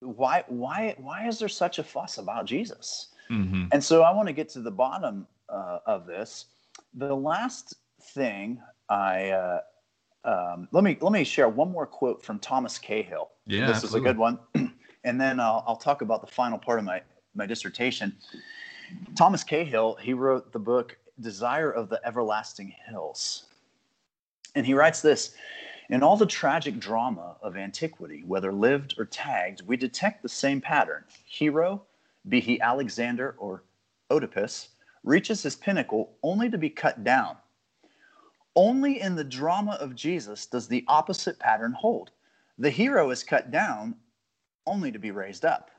Speaker 2: why why why is there such a fuss about jesus
Speaker 1: hmm
Speaker 2: and so I want to get to the bottom uh, of this. The last thing I uh, um, let me let me share one more quote from Thomas Cahill.
Speaker 1: Yeah.
Speaker 2: this is a good one, and then I'll, I'll talk about the final part of my my dissertation. Thomas Cahill he wrote the book desire of the everlasting hills. And he writes this In all the tragic drama of antiquity, whether lived or tagged, we detect the same pattern. Hero, be he Alexander or Oedipus, reaches his pinnacle only to be cut down. Only in the drama of Jesus does the opposite pattern hold. The hero is cut down only to be raised up.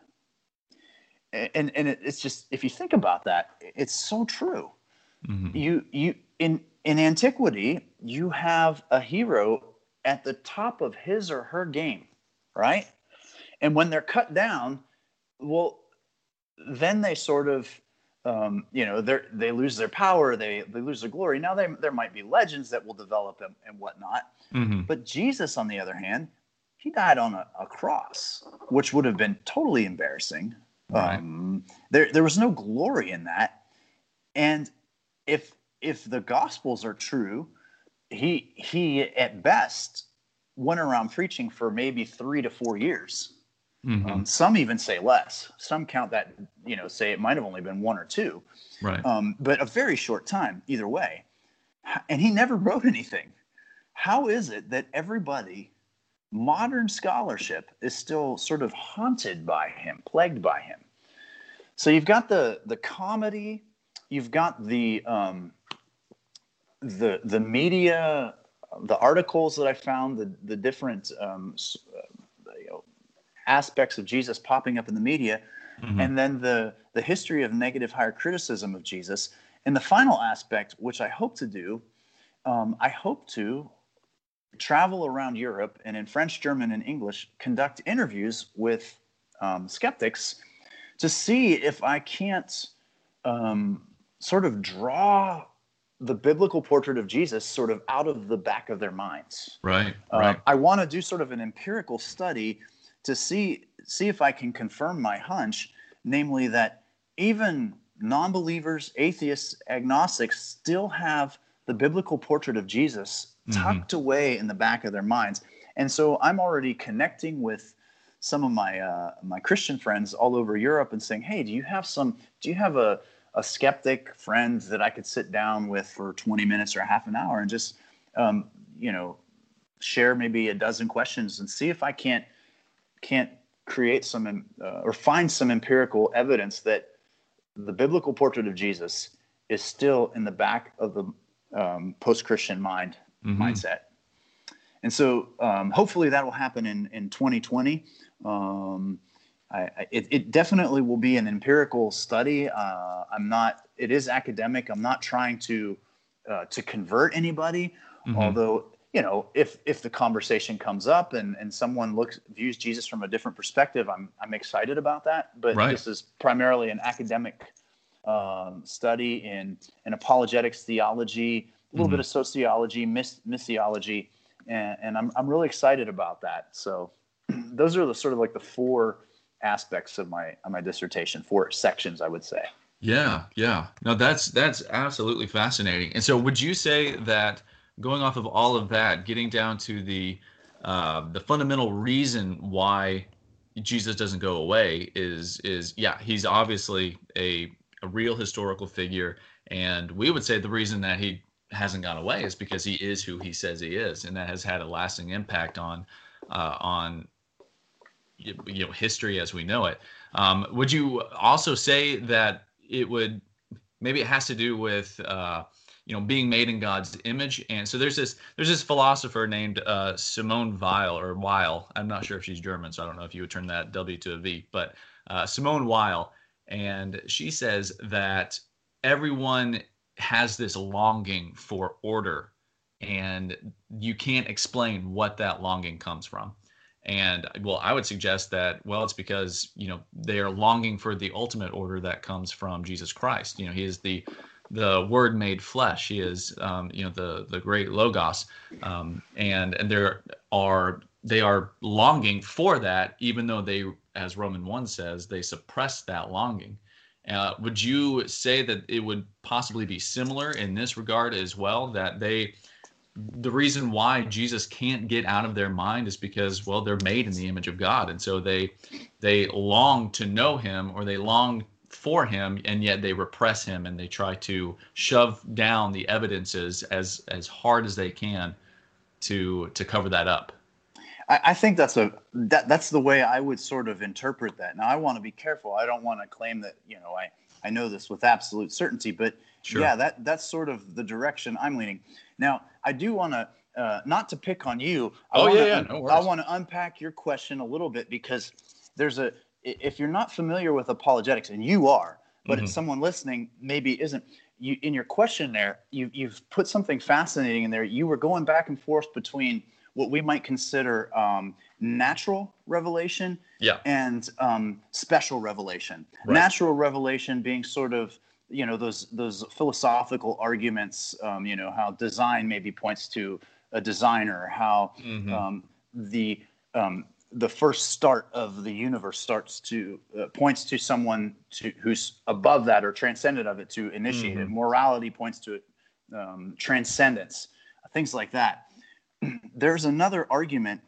Speaker 2: And, and it's just, if you think about that, it's so true. Mm-hmm. You, you, in, in antiquity, you have a hero at the top of his or her game, right? And when they're cut down, well, then they sort of um, you know, they they lose their power, they they lose their glory. Now they, there might be legends that will develop and, and whatnot. Mm-hmm. But Jesus, on the other hand, he died on a, a cross, which would have been totally embarrassing. Right. Um, there there was no glory in that. And if if the gospels are true, he he at best went around preaching for maybe three to four years. Mm-hmm. Um, some even say less. Some count that, you know, say it might have only been one or two.
Speaker 1: Right.
Speaker 2: Um, but a very short time, either way. And he never wrote anything. How is it that everybody, modern scholarship, is still sort of haunted by him, plagued by him? So you've got the the comedy, you've got the um, the the media, the articles that I found, the the different um, aspects of Jesus popping up in the media, mm-hmm. and then the the history of negative higher criticism of Jesus. And the final aspect, which I hope to do, um, I hope to travel around Europe and in French, German, and English conduct interviews with um, skeptics to see if I can't um, sort of draw the biblical portrait of Jesus sort of out of the back of their minds.
Speaker 1: Right. Uh, right.
Speaker 2: I want to do sort of an empirical study to see see if I can confirm my hunch, namely that even non-believers, atheists, agnostics still have the biblical portrait of Jesus mm-hmm. tucked away in the back of their minds. And so I'm already connecting with some of my uh, my Christian friends all over Europe and saying, "Hey, do you have some? Do you have a a skeptic friend that I could sit down with for 20 minutes or half an hour and just, um, you know, share maybe a dozen questions and see if I can't can't create some uh, or find some empirical evidence that the biblical portrait of Jesus is still in the back of the um, post-Christian mind mm-hmm. mindset. And so um, hopefully that will happen in, in 2020. Um, I, I, it, it, definitely will be an empirical study. Uh, I'm not, it is academic. I'm not trying to, uh, to convert anybody, mm-hmm. although you know, if if the conversation comes up and and someone looks views Jesus from a different perspective, I'm I'm excited about that. But right. this is primarily an academic um, study in in apologetics theology, a little mm-hmm. bit of sociology, mis- missiology, and, and I'm I'm really excited about that. So those are the sort of like the four aspects of my of my dissertation, four sections, I would say.
Speaker 1: Yeah, yeah. No, that's that's absolutely fascinating. And so, would you say that? going off of all of that, getting down to the uh, the fundamental reason why Jesus doesn't go away is is yeah he's obviously a a real historical figure, and we would say the reason that he hasn't gone away is because he is who he says he is, and that has had a lasting impact on uh, on you know history as we know it. Um, would you also say that it would maybe it has to do with uh, you know being made in God's image. And so there's this there's this philosopher named uh, Simone Weil or Weil. I'm not sure if she's German, so I don't know if you would turn that W to a V, but uh, Simone Weil, and she says that everyone has this longing for order, and you can't explain what that longing comes from. And well, I would suggest that well, it's because you know they are longing for the ultimate order that comes from Jesus Christ. You know, He is the the Word made flesh. He is, um, you know, the the great Logos, um, and and there are they are longing for that, even though they, as Roman one says, they suppress that longing. Uh, would you say that it would possibly be similar in this regard as well? That they, the reason why Jesus can't get out of their mind is because, well, they're made in the image of God, and so they, they long to know Him, or they long for him and yet they repress him and they try to shove down the evidences as as hard as they can to to cover that up
Speaker 2: I, I think that's a that that's the way I would sort of interpret that. Now I want to be careful. I don't want to claim that you know I I know this with absolute certainty, but sure. yeah, that that's sort of the direction I'm leaning. Now I do want to. Uh, not to pick on you.
Speaker 1: I oh
Speaker 2: wanna,
Speaker 1: yeah, yeah, no worries.
Speaker 2: I want to unpack your question a little bit because there's a if you're not familiar with apologetics, and you are, but mm-hmm. someone listening maybe isn't, you in your question there, you you've put something fascinating in there. You were going back and forth between what we might consider um, natural revelation
Speaker 1: yeah.
Speaker 2: and um, special revelation. Right. Natural revelation being sort of you know those those philosophical arguments. Um, you know how design maybe points to a designer, how mm-hmm. Um, the um, the first start of the universe starts to uh, points to someone to, who's above that or transcendent of it to initiate mm-hmm. it. Morality points to um, transcendence, things like that. there's another argument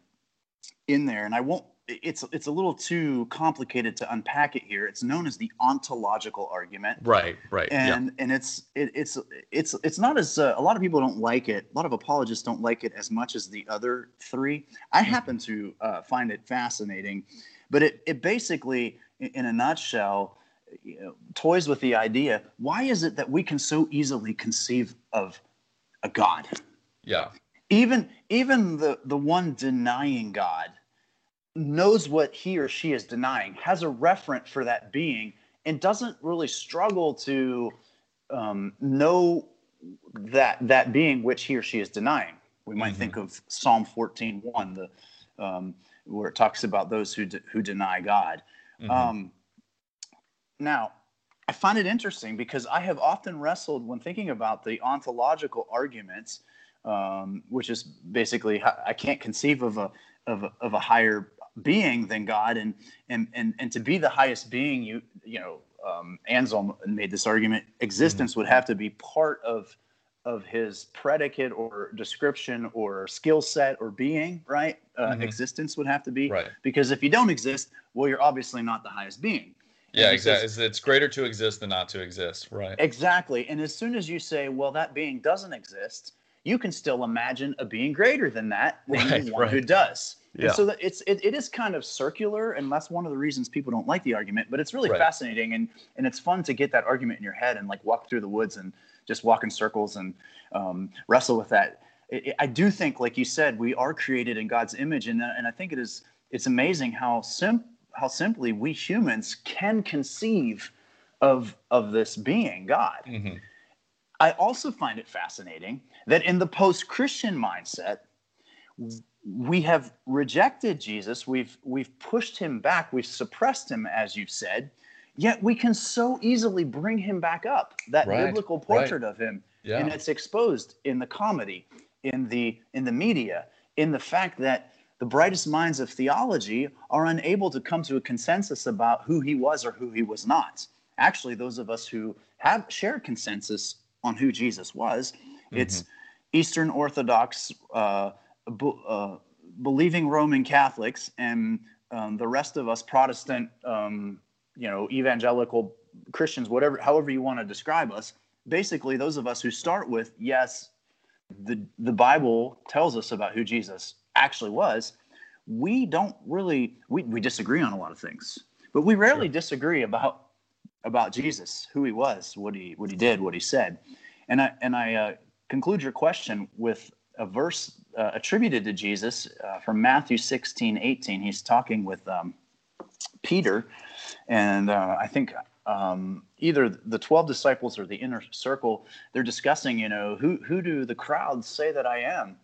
Speaker 2: in there, and I won't. It's it's a little too complicated to unpack it here. It's known as the ontological argument.
Speaker 1: Right, right,
Speaker 2: and and it's it, it's it's it's not as uh, a lot of people don't like it. A lot of apologists don't like it as much as the other three. I mm-hmm. happen to uh, find it fascinating, but it it basically, in a nutshell, you know, toys with the idea: why is it that we can so easily conceive of a God?
Speaker 1: Yeah
Speaker 2: even even the the one denying god knows what he or she is denying has a referent for that being and doesn't really struggle to um, know that that being which he or she is denying we might mm-hmm. think of psalm 14 1 the um, where it talks about those who de- who deny god mm-hmm. um, now i find it interesting because i have often wrestled when thinking about the ontological arguments um, which is basically I can't conceive of a of a, of a higher being than God, and and and and to be the highest being, you you know, um, Anselm made this argument: existence mm-hmm. would have to be part of of his predicate or description or skill set or being, right? Uh, mm-hmm. Existence would have to be,
Speaker 1: right?
Speaker 2: Because if you don't exist, well, you're obviously not the highest being.
Speaker 1: Yeah, exactly. Says, it's greater to exist than not to exist, right?
Speaker 2: Exactly. And as soon as you say, well, that being doesn't exist, you can still imagine a being greater than that than right, one right. who does. Yeah. And so that it's it, it is kind of circular, and that's one of the reasons people don't like the argument. But it's really right. fascinating, and and it's fun to get that argument in your head and like walk through the woods and just walk in circles and um, wrestle with that. It, it, I do think, like you said, we are created in God's image, and and I think it is it's amazing how sim how simply we humans can conceive of of this being God. Mm-hmm. I also find it fascinating that in the post Christian mindset, we have rejected Jesus, we've, we've pushed him back, we've suppressed him, as you've said, yet we can so easily bring him back up. That right, biblical portrait right. of him, yeah. and it's exposed in the comedy, in the, in the media, in the fact that the brightest minds of theology are unable to come to a consensus about who he was or who he was not. Actually, those of us who have shared consensus on who Jesus was. Mm-hmm. It's Eastern Orthodox, uh, uh, believing Roman Catholics, and um, the rest of us Protestant, um, you know, evangelical Christians, whatever, however you want to describe us. Basically, those of us who start with yes, the the Bible tells us about who Jesus actually was. We don't really we, we disagree on a lot of things, but we rarely sure. disagree about about Jesus, who he was, what he what he did, what he said, and I and I uh, conclude your question with a verse uh, attributed to Jesus uh, from Matthew 16, 18. He's talking with um, Peter, and uh, I think um, either the 12 disciples or the inner circle, they're discussing, you know, who, who do the crowds say that I am?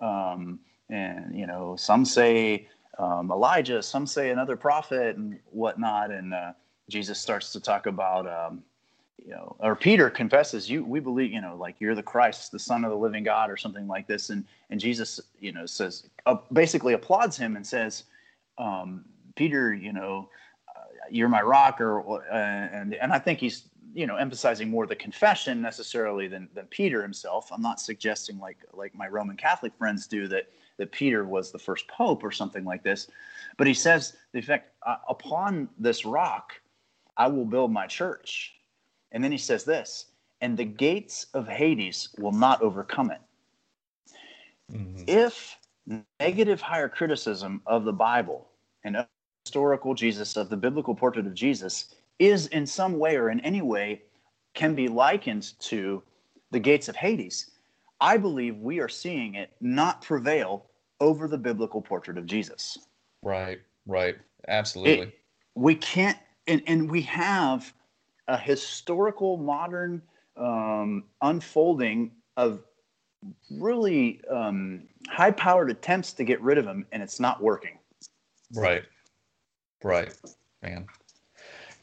Speaker 2: Um, and, you know, some say um, Elijah, some say another prophet and whatnot. And uh, Jesus starts to talk about, um, you know, or Peter confesses, "You, we believe, you know, like you're the Christ, the Son of the Living God, or something like this." And and Jesus, you know, says uh, basically applauds him and says, um, "Peter, you know, uh, you're my rock," or uh, and and I think he's you know emphasizing more the confession necessarily than than Peter himself. I'm not suggesting like like my Roman Catholic friends do that that Peter was the first pope or something like this, but he says the effect uh, upon this rock I will build my church. And then he says this, and the gates of Hades will not overcome it. Mm-hmm. If negative higher criticism of the Bible and historical Jesus, of the biblical portrait of Jesus, is in some way or in any way can be likened to the gates of Hades, I believe we are seeing it not prevail over the biblical portrait of Jesus.
Speaker 1: Right, right. Absolutely. It,
Speaker 2: we can't, and, and we have a historical modern um, unfolding of really um, high powered attempts to get rid of him, and it's not working.
Speaker 1: Right. Right. Man.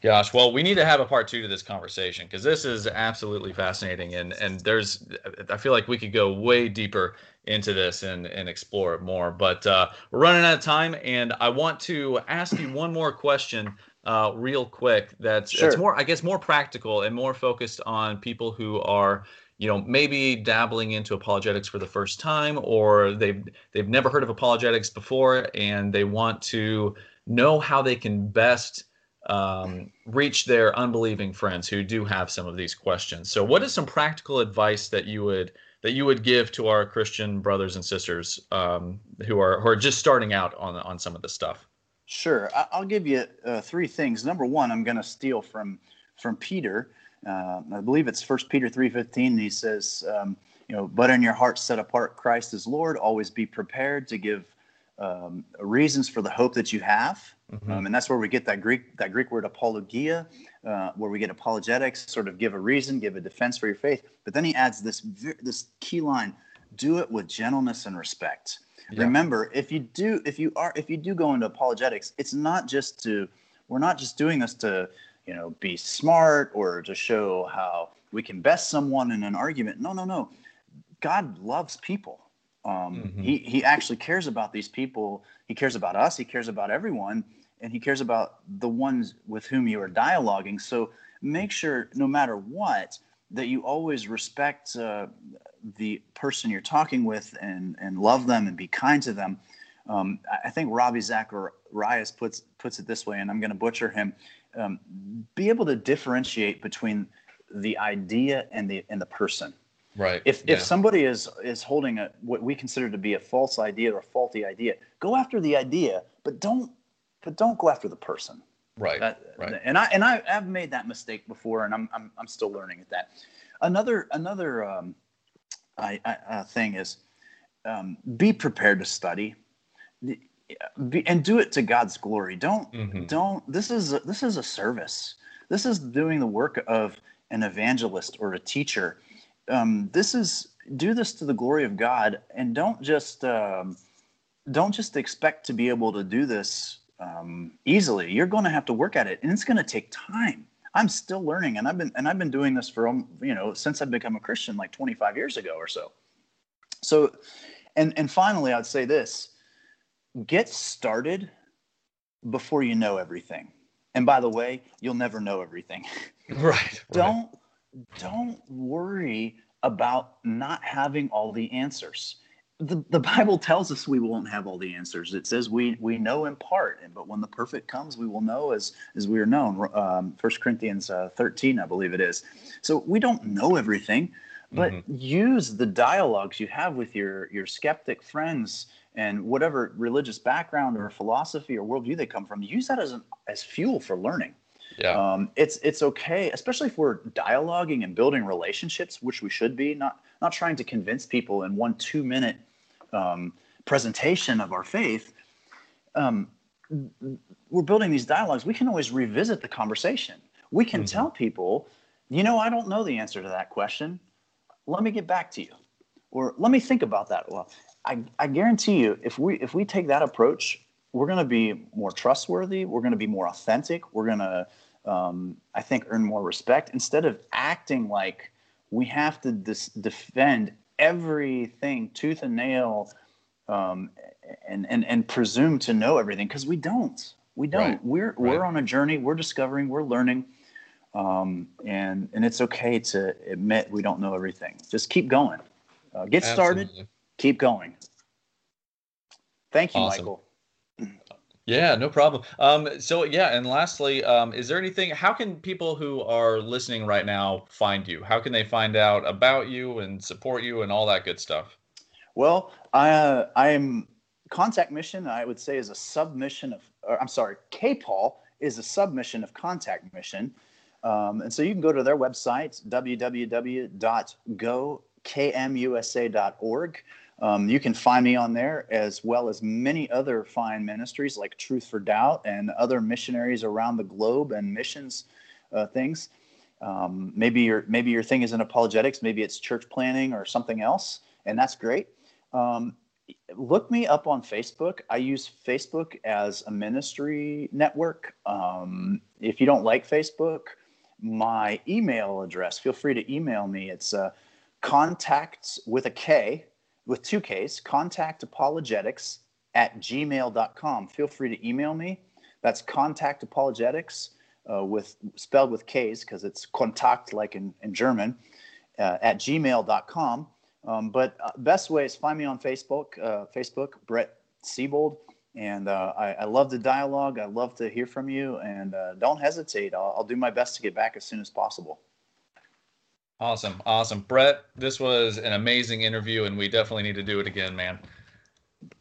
Speaker 1: Gosh, well, we need to have a part two to this conversation because this is absolutely fascinating, and and there's, I feel like we could go way deeper into this and and explore it more. But uh, we're running out of time, and I want to ask you one more question, uh, real quick. That's sure. it's more, I guess, more practical and more focused on people who are you know maybe dabbling into apologetics for the first time or they've they've never heard of apologetics before and they want to know how they can best um, reach their unbelieving friends who do have some of these questions. So, what is some practical advice that you would that you would give to our Christian brothers and sisters um, who are who are just starting out on on some of this stuff?
Speaker 2: Sure, I'll give you uh, three things. Number one, I'm going to steal from from Peter. Uh, I believe it's First Peter three fifteen. He says, um, you know, but in your heart set apart Christ as Lord. Always be prepared to give um, reasons for the hope that you have. Mm-hmm. Um, and that's where we get that Greek that Greek word apologia, uh, where we get apologetics, sort of give a reason, give a defense for your faith. But then he adds this this key line: do it with gentleness and respect. Yeah. Remember, if you do if you are if you do go into apologetics, it's not just to we're not just doing this to you know be smart or to show how we can best someone in an argument. No, no, no. God loves people. Um, mm-hmm. He he actually cares about these people. He cares about us. He cares about everyone, and he cares about the ones with whom you are dialoguing. So make sure, no matter what, that you always respect uh, the person you're talking with and and love them and be kind to them. Um, I think Ravi Zacharias puts puts it this way, and I'm going to butcher him. Um, be able to differentiate between the idea and the and the person.
Speaker 1: Right.
Speaker 2: If yeah. if somebody is is holding a what we consider to be a false idea or a faulty idea, go after the idea, but don't but don't go after the person.
Speaker 1: Right. That, right.
Speaker 2: And I and I have made that mistake before, and I'm I'm I'm still learning at that. Another another um, I, I, uh, thing is um, be prepared to study. Be, and do it to God's glory. Don't mm-hmm. don't. This is a, this is a service. This is doing the work of an evangelist or a teacher um, this is do this to the glory of God, and don't just um, don't just expect to be able to do this um, easily. You're going to have to work at it, and it's going to take time. I'm still learning, and I've been and I've been doing this for you know since I've become a Christian, like 25 years ago or so. So, and and finally, I'd say this: get started before you know everything. And by the way, you'll never know everything.
Speaker 1: Right.
Speaker 2: don't don't worry about not having all the answers. The, the Bible tells us we won't have all the answers. It says we we know in part, but when the perfect comes, we will know as as we are known. Um, 1 Corinthians uh, 13, I believe it is. So we don't know everything, but mm-hmm. use the dialogues you have with your your skeptic friends and whatever religious background or philosophy or worldview they come from. Use that as an, as fuel for learning.
Speaker 1: Yeah.
Speaker 2: Um, it's it's okay, especially if we're dialoguing and building relationships, which we should be. Not not trying to convince people in one two minute um, presentation of our faith. Um, we're building these dialogues. We can always revisit the conversation. We can mm-hmm. tell people, you know, I don't know the answer to that question. Let me get back to you, or let me think about that. Well, I, I guarantee you, if we if we take that approach, we're going to be more trustworthy. We're going to be more authentic. We're going to um, I think, earn more respect instead of acting like we have to dis- defend everything tooth and nail um, and, and, and presume to know everything because we don't. We don't. Right. We're, right. we're on a journey. We're discovering, we're learning. Um, and, and it's okay to admit we don't know everything. Just keep going. Uh, get Absolutely. started, keep going. Thank you, awesome. Michael.
Speaker 1: Yeah, no problem. Um, so yeah, and lastly, um, is there anything? How can people who are listening right now find you? How can they find out about you and support you and all that good stuff?
Speaker 2: Well, I uh, I'm Contact Mission. I would say is a submission of. I'm sorry, KPOL is a submission of Contact Mission, um, and so you can go to their website www.gokmusa.org. Um, you can find me on there as well as many other fine ministries like Truth for Doubt and other missionaries around the globe and missions uh, things. Um, maybe your maybe your thing is in apologetics, maybe it's church planning or something else, and that's great. Um, look me up on Facebook. I use Facebook as a ministry network. Um, if you don't like Facebook, my email address, feel free to email me. It's uh, contacts with a K with two Ks, contact apologetics at gmail.com. Feel free to email me. That's contact apologetics uh, with spelled with Ks because it's Kontakt like in, in German uh, at gmail.com. Um, but uh, best way is find me on Facebook, uh, Facebook, Brett Seybold. And uh, I, I, love the dialogue. I love to hear from you. And uh, don't hesitate. I'll, I'll do my best to get back as soon as possible.
Speaker 1: Awesome. Awesome. Brett, this was an amazing interview, and we definitely need to do it again, man.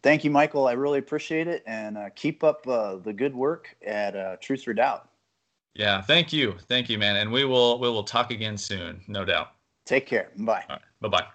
Speaker 2: Thank you, Michael. I really appreciate it. And uh, keep up uh, the good work at uh, Truth or Doubt.
Speaker 1: Yeah, thank you. Thank you, man. And we will we will talk again soon, no doubt.
Speaker 2: Take care. Bye.
Speaker 1: Bye bye.